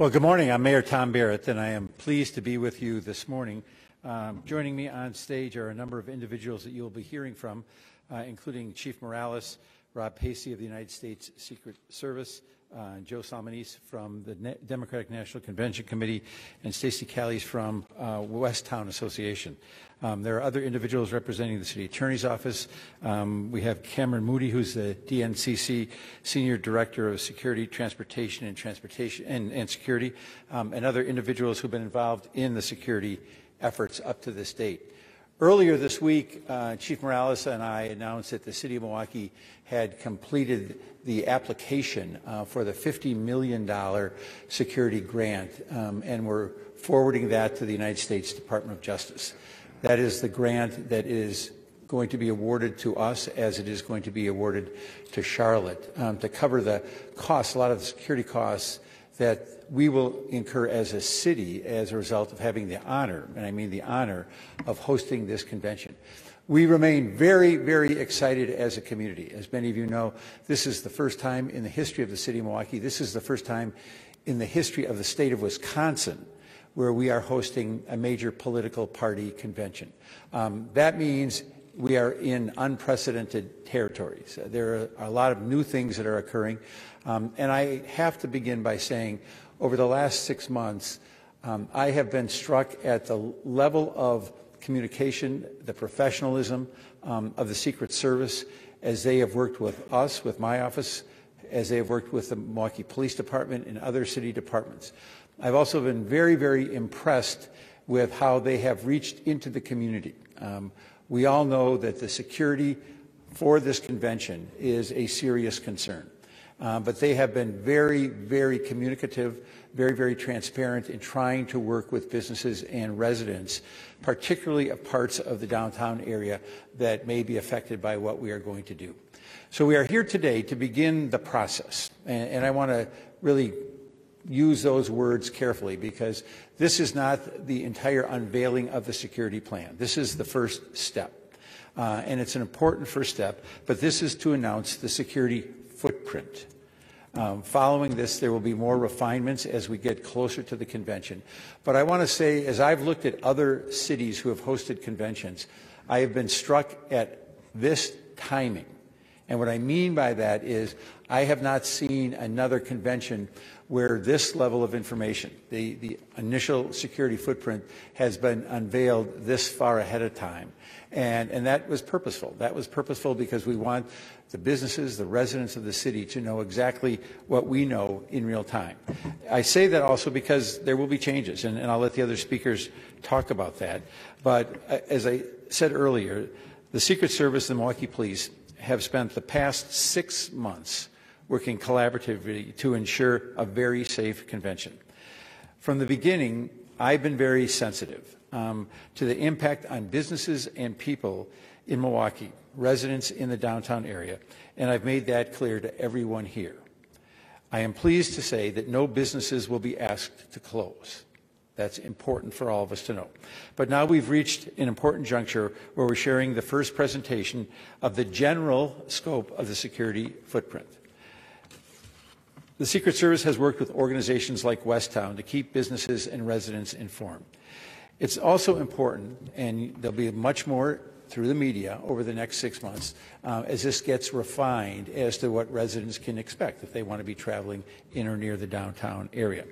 Well, good morning. I'm Mayor Tom Barrett, and I am pleased to be with you this morning. Um, joining me on stage are a number of individuals that you'll be hearing from, uh, including Chief Morales, Rob Pacey of the United States Secret Service, uh, Joe Solmonese from the Na- Democratic National Convention Committee, and Stacy Callies from uh, West Town Association. Um, there are other individuals representing the City Attorney's Office. Um, we have Cameron Moody, who's the DNCC Senior Director of Security, Transportation, and Transportation and, and Security, um, and other individuals who've been involved in the security efforts up to this date. Earlier this week, uh, Chief Morales and I announced that the City of Milwaukee had completed the application uh, for the $50 million security grant, um, and we're forwarding that to the United States Department of Justice. That is the grant that is going to be awarded to us as it is going to be awarded to Charlotte um, to cover the costs, a lot of the security costs that we will incur as a city as a result of having the honor, and I mean the honor, of hosting this convention. We remain very, very excited as a community. As many of you know, this is the first time in the history of the city of Milwaukee, this is the first time in the history of the state of Wisconsin where we are hosting a major political party convention. Um, that means we are in unprecedented territories. There are a lot of new things that are occurring. Um, and I have to begin by saying over the last six months, um, I have been struck at the level of communication, the professionalism um, of the Secret Service as they have worked with us, with my office, as they have worked with the Milwaukee Police Department and other city departments. I've also been very, very impressed with how they have reached into the community. Um, we all know that the security for this convention is a serious concern. Uh, but they have been very, very communicative, very, very transparent in trying to work with businesses and residents, particularly of parts of the downtown area that may be affected by what we are going to do. So we are here today to begin the process. And, and I want to really use those words carefully because this is not the entire unveiling of the security plan. This is the first step. Uh, and it's an important first step, but this is to announce the security footprint. Um, following this, there will be more refinements as we get closer to the convention. But I want to say, as I've looked at other cities who have hosted conventions, I have been struck at this timing. And what I mean by that is I have not seen another convention where this level of information, the, the initial security footprint, has been unveiled this far ahead of time. And, and that was purposeful. That was purposeful because we want the businesses, the residents of the city to know exactly what we know in real time. I say that also because there will be changes, and, and I'll let the other speakers talk about that. But uh, as I said earlier, the Secret Service and the Milwaukee Police have spent the past six months working collaboratively to ensure a very safe convention. From the beginning, I've been very sensitive um, to the impact on businesses and people in Milwaukee residents in the downtown area, and I've made that clear to everyone here. I am pleased to say that no businesses will be asked to close. That's important for all of us to know. But now we've reached an important juncture where we're sharing the first presentation of the general scope of the security footprint. The Secret Service has worked with organizations like Westown to keep businesses and residents informed. It's also important, and there'll be much more through the media over the next six months uh, as this gets refined as to what residents can expect if they want to be traveling in or near the downtown area.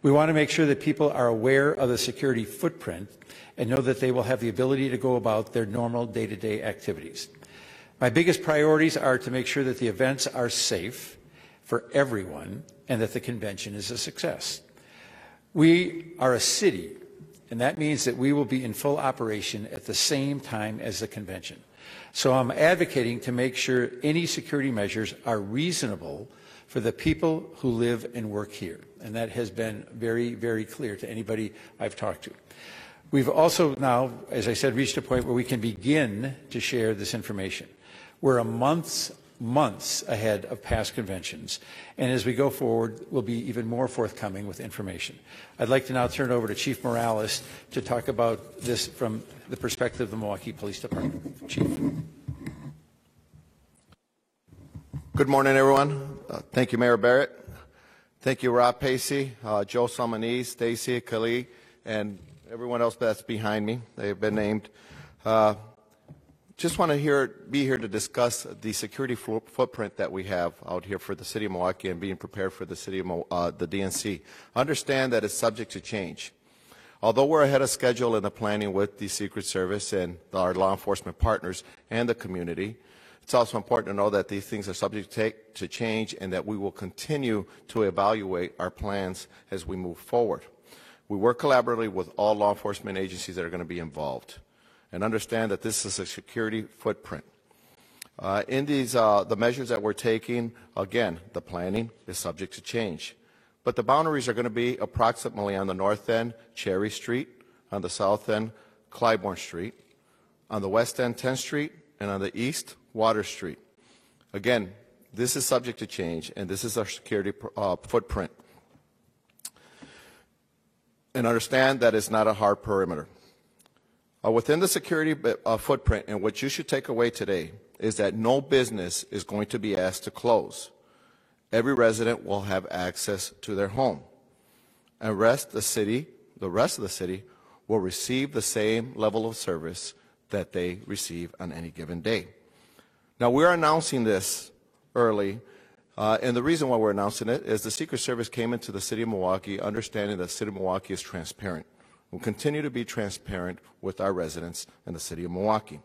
We want to make sure that people are aware of the security footprint and know that they will have the ability to go about their normal day-to-day activities. My biggest priorities are to make sure that the events are safe for everyone and that the convention is a success. We are a city and that means that we will be in full operation at the same time as the convention. So I'm advocating to make sure any security measures are reasonable for the people who live and work here. And that has been very, very clear to anybody I've talked to. We've also now, as I said, reached a point where we can begin to share this information. We're a month's months ahead of past conventions. And as we go forward, we'll be even more forthcoming with information. I'd like to now turn it over to Chief Morales to talk about this from the perspective of the Milwaukee Police Department. Chief. Good morning, everyone. Uh, thank you, Mayor Barrett. Thank you, Rob Pacey, uh, Joe Solmonese, Stacy Kali, and everyone else that's behind me. They have been named. Uh, just want to hear, be here to discuss the security fo- footprint that we have out here for the city of Milwaukee and being prepared for the city of uh, the DNC. Understand that it's subject to change. Although we're ahead of schedule in the planning with the Secret Service and our law enforcement partners and the community, it's also important to know that these things are subject to, take, to change and that we will continue to evaluate our plans as we move forward. We work collaboratively with all law enforcement agencies that are going to be involved and understand that this is a security footprint. Uh, in these, uh, the measures that we're taking, again, the planning is subject to change. But the boundaries are going to be approximately on the north end, Cherry Street, on the south end, Clybourn Street, on the west end, 10th Street, and on the east, Water Street. Again, this is subject to change, and this is our security uh, footprint. And understand that it's not a hard perimeter. Uh, within the security uh, footprint, and what you should take away today is that no business is going to be asked to close. Every resident will have access to their home. And rest the city, the rest of the city, will receive the same level of service that they receive on any given day. Now, we're announcing this early, uh, and the reason why we're announcing it is the Secret Service came into the city of Milwaukee understanding that the city of Milwaukee is transparent. We'll continue to be transparent with our residents in the city of Milwaukee.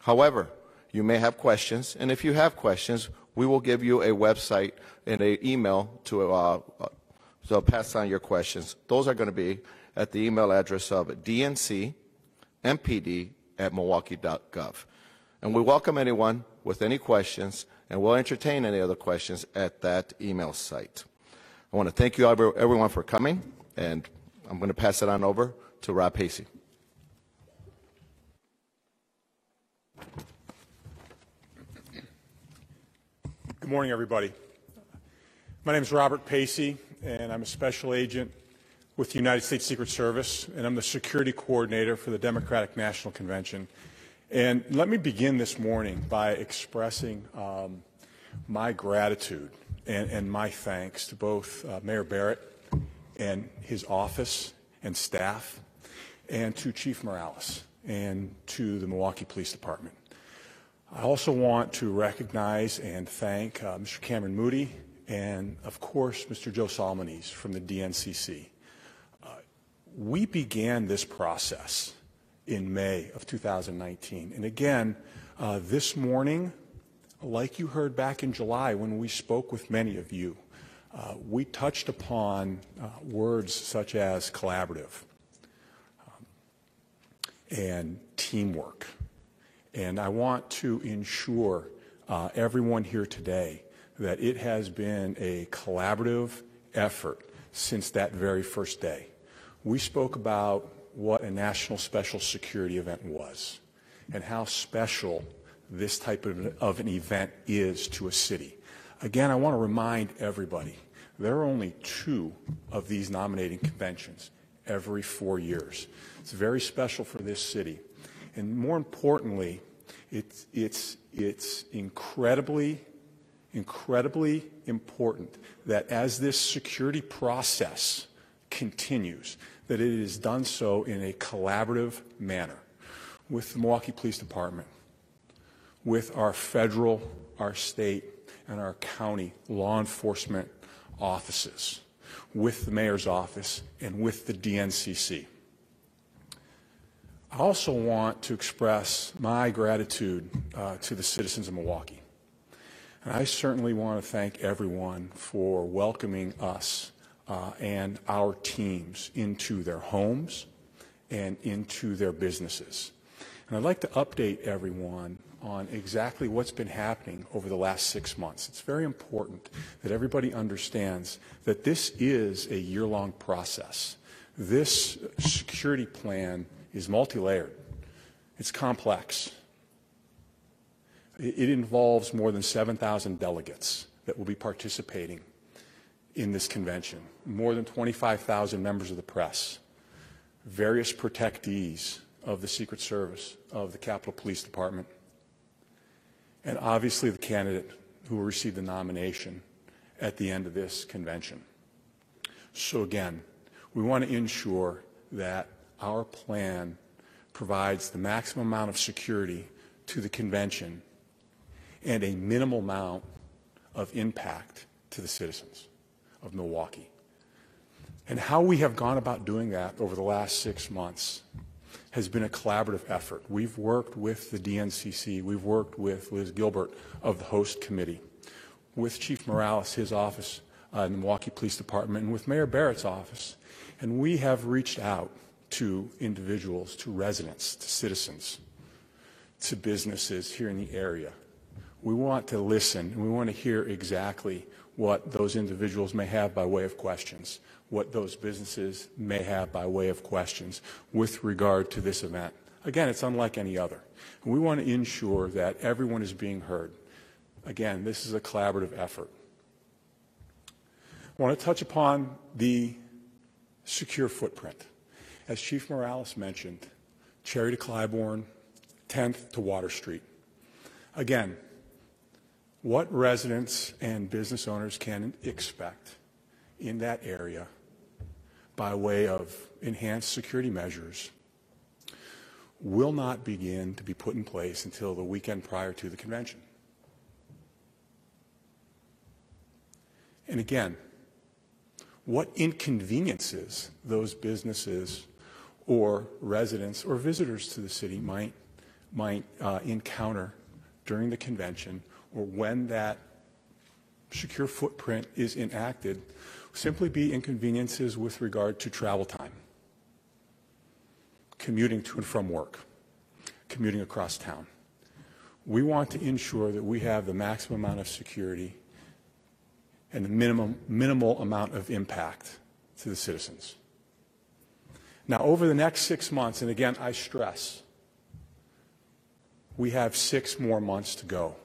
However, you may have questions, and if you have questions, we will give you a website and an email to, uh, uh, pass on your questions. Those are going to be at the email address of dncmpd at milwaukee.gov. And we welcome anyone with any questions, and we'll entertain any other questions at that email site. I want to thank you everyone for coming, and I'm going to pass it on over to Rob Pacey. Good morning, everybody. My name is Robert Pacey, and I'm a special agent with the United States Secret Service, and I'm the security coordinator for the Democratic National Convention. And let me begin this morning by expressing um, my gratitude and, and, my thanks to both uh, Mayor Barrett and his office and staff, and to Chief Morales and to the Milwaukee Police Department. I also want to recognize and thank uh, Mr. Cameron Moody and, of course, Mr. Joe Solmonese from the DNCC. Uh, we began this process in May of 2019. And again, uh, this morning, like you heard back in July when we spoke with many of you, uh, we touched upon uh, words such as collaborative um, and teamwork and I want to ensure uh, everyone here today that it has been a collaborative effort since that very first day. We spoke about what a national special security event was and how special this type of, of an event is to a city. Again, I want to remind everybody there are only two of these nominating conventions every four years. It's very special for this city. And more importantly, it's, it's, it's incredibly, incredibly important that as this security process continues, that it is done so in a collaborative manner with the Milwaukee Police Department, with our federal, our state, and our county law enforcement offices, with the mayor's office, and with the DNCC. I also want to express my gratitude uh, to the citizens of Milwaukee. And I certainly want to thank everyone for welcoming us uh, and our teams into their homes and into their businesses. And I'd like to update everyone on exactly what's been happening over the last six months. It's very important that everybody understands that this is a year long process. This security plan is multi-layered. It's complex. It involves more than 7,000 delegates that will be participating in this convention, more than 25,000 members of the press, various protectees of the Secret Service, of the Capitol Police Department, and obviously the candidate who will receive the nomination at the end of this convention. So again, we want to ensure that our plan provides the maximum amount of security to the convention and a minimal amount of impact to the citizens of Milwaukee. And how we have gone about doing that over the last six months has been a collaborative effort. We've worked with the DNCC, we've worked with Liz Gilbert of the host committee, with Chief Morales, his office uh, in the Milwaukee Police Department, and with Mayor Barrett's office. And we have reached out to individuals, to residents, to citizens, to businesses here in the area. We want to listen and we want to hear exactly what those individuals may have by way of questions, what those businesses may have by way of questions with regard to this event. Again, it's unlike any other. We want to ensure that everyone is being heard. Again, this is a collaborative effort. I want to touch upon the secure footprint. As Chief Morales mentioned, Cherry to Clybourn, 10th to Water Street. Again, what residents and business owners can expect in that area by way of enhanced security measures will not begin to be put in place until the weekend prior to the convention. And again, what inconveniences those businesses or residents or visitors to the city might, might uh, encounter during the convention or when that secure footprint is enacted simply be inconveniences with regard to travel time, commuting to and from work, commuting across town. We want to ensure that we have the maximum amount of security and the minimum, minimal amount of impact to the citizens. Now, over the next six months, and again, I stress, we have six more months to go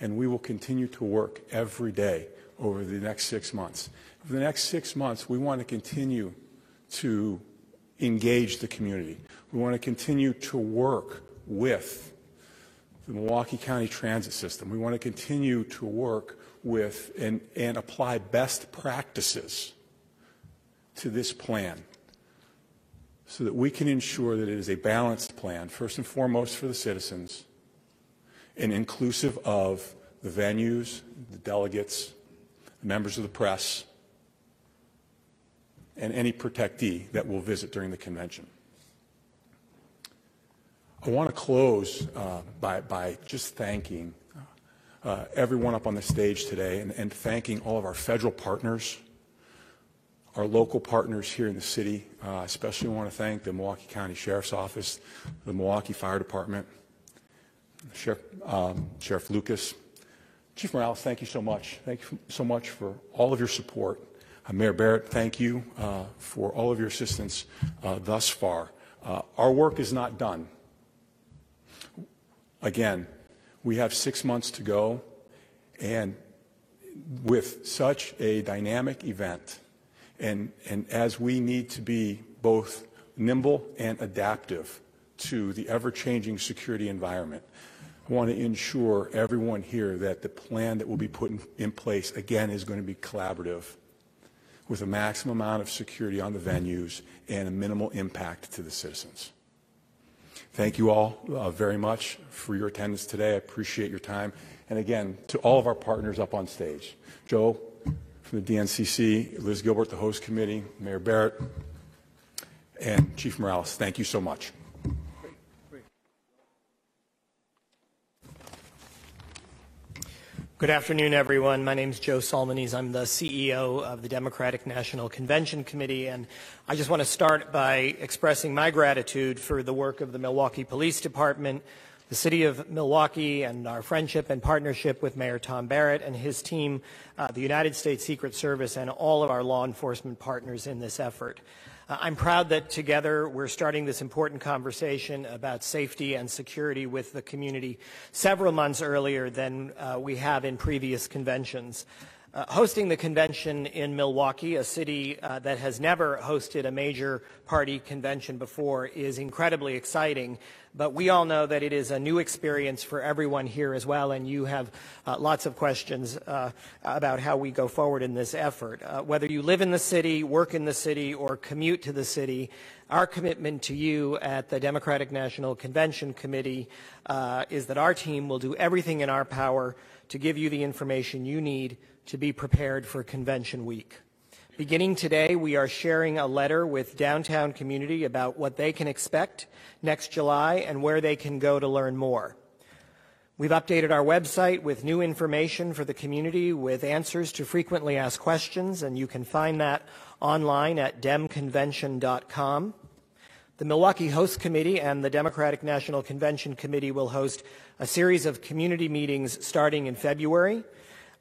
and we will continue to work every day over the next six months. For the next six months, we want to continue to engage the community. We want to continue to work with the Milwaukee County Transit System. We want to continue to work with and, and apply best practices to this plan so that we can ensure that it is a balanced plan, first and foremost for the citizens, and inclusive of the venues, the delegates, the members of the press, and any protectee that will visit during the convention. I want to close uh, by, by just thanking uh, everyone up on the stage today and, and, thanking all of our federal partners, our local partners here in the city. Uh, especially want to thank the Milwaukee County Sheriff's Office, the Milwaukee Fire Department, Sheriff, um, Sheriff Lucas. Chief Morales, thank you so much. Thank you so much for all of your support. Uh, Mayor Barrett, thank you uh, for all of your assistance uh, thus far. Uh, our work is not done. Again, we have six months to go, and with such a dynamic event, and, and as we need to be both nimble and adaptive to the ever-changing security environment, want to ensure everyone here that the plan that will be put in, in place, again, is going to be collaborative with a maximum amount of security on the venues and a minimal impact to the citizens. Thank you all uh, very much for your attendance today. I appreciate your time. And again, to all of our partners up on stage, Joe from the DNCC, Liz Gilbert, the host committee, Mayor Barrett, and Chief Morales, thank you so much. Good afternoon, everyone. My name is Joe Solmonese. I'm the CEO of the Democratic National Convention Committee, and I just want to start by expressing my gratitude for the work of the Milwaukee Police Department, the City of Milwaukee, and our friendship and partnership with Mayor Tom Barrett and his team, uh, the United States Secret Service, and all of our law enforcement partners in this effort. Uh, I'm proud that together we're starting this important conversation about safety and security with the community several months earlier than uh, we have in previous conventions. Uh, hosting the convention in Milwaukee, a city uh, that has never hosted a major party convention before, is incredibly exciting. but we all know that it is a new experience for everyone here as well, and you have uh, lots of questions uh, about how we go forward in this effort. Uh, whether you live in the city, work in the city, or commute to the city, our commitment to you at the Democratic National Convention Committee uh, is that our team will do everything in our power to give you the information you need to be prepared for Convention Week. Beginning today, we are sharing a letter with downtown community about what they can expect next July and where they can go to learn more. We've updated our website with new information for the community with answers to frequently asked questions, and you can find that online at demconvention.com. The Milwaukee Host Committee and the Democratic National Convention Committee will host a series of community meetings starting in February.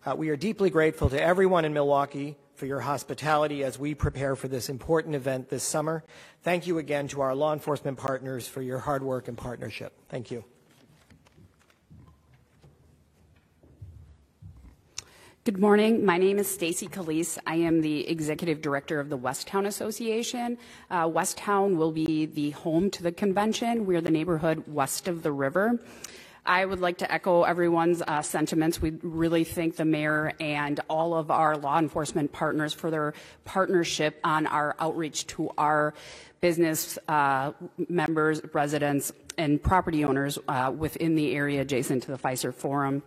Uh, we are deeply grateful to everyone in Milwaukee for your hospitality as we prepare for this important event this summer. Thank you again to our law enforcement partners for your hard work and partnership. Thank you. Good morning. My name is Stacy Calise. I am the executive director of the Westown Association. Uh, Westown will be the home to the convention. We're the neighborhood west of the river. I would like to echo everyone's uh, sentiments. We really thank the mayor and all of our law enforcement partners for their partnership on our outreach to our business uh, members, residents, and property owners uh, within the area adjacent to the Fiserv Forum.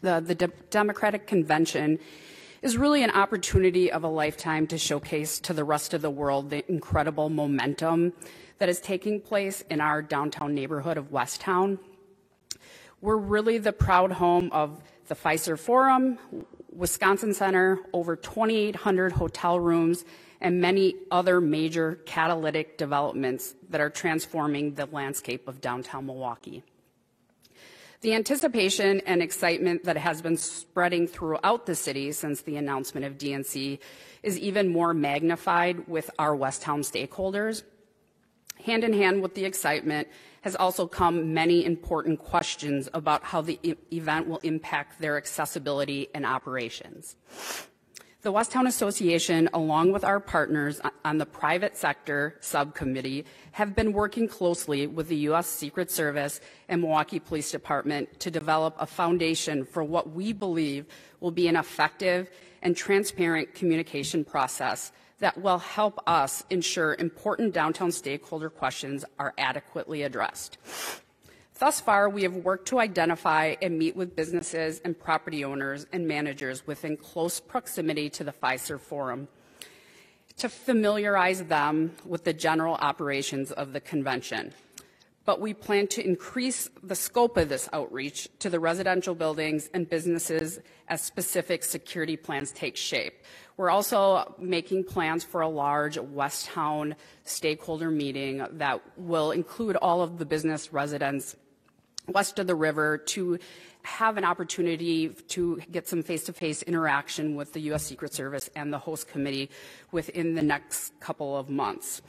The, the De- Democratic Convention is really an opportunity of a lifetime to showcase to the rest of the world the incredible momentum that is taking place in our downtown neighborhood of Westown. We're really the proud home of the Fiserv Forum, Wisconsin Center, over 2,800 hotel rooms, and many other major catalytic developments that are transforming the landscape of downtown Milwaukee. The anticipation and excitement that has been spreading throughout the city since the announcement of DNC is even more magnified with our Westown stakeholders. Hand in hand with the excitement has also come many important questions about how the e- event will impact their accessibility and operations. The Westown Association, along with our partners on the private sector subcommittee, have been working closely with the U.S. Secret Service and Milwaukee Police Department to develop a foundation for what we believe will be an effective and transparent communication process that will help us ensure important downtown stakeholder questions are adequately addressed. Thus far, we have worked to identify and meet with businesses and property owners and managers within close proximity to the Fiserv Forum to familiarize them with the general operations of the convention. But we plan to increase the scope of this outreach to the residential buildings and businesses as specific security plans take shape. We're also making plans for a large Westown stakeholder meeting that will include all of the business residents west of the river to have an opportunity to get some face-to-face interaction with the U.S. Secret Service and the host committee within the next couple of months.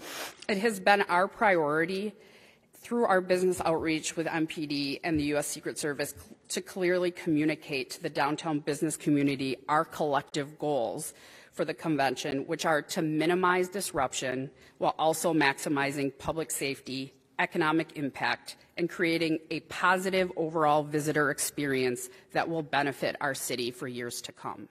It has been our priority through our business outreach with MPD and the U.S. Secret Service to clearly communicate to the downtown business community our collective goals for the convention, which are to minimize disruption while also maximizing public safety, economic impact, and creating a positive overall visitor experience that will benefit our city for years to come.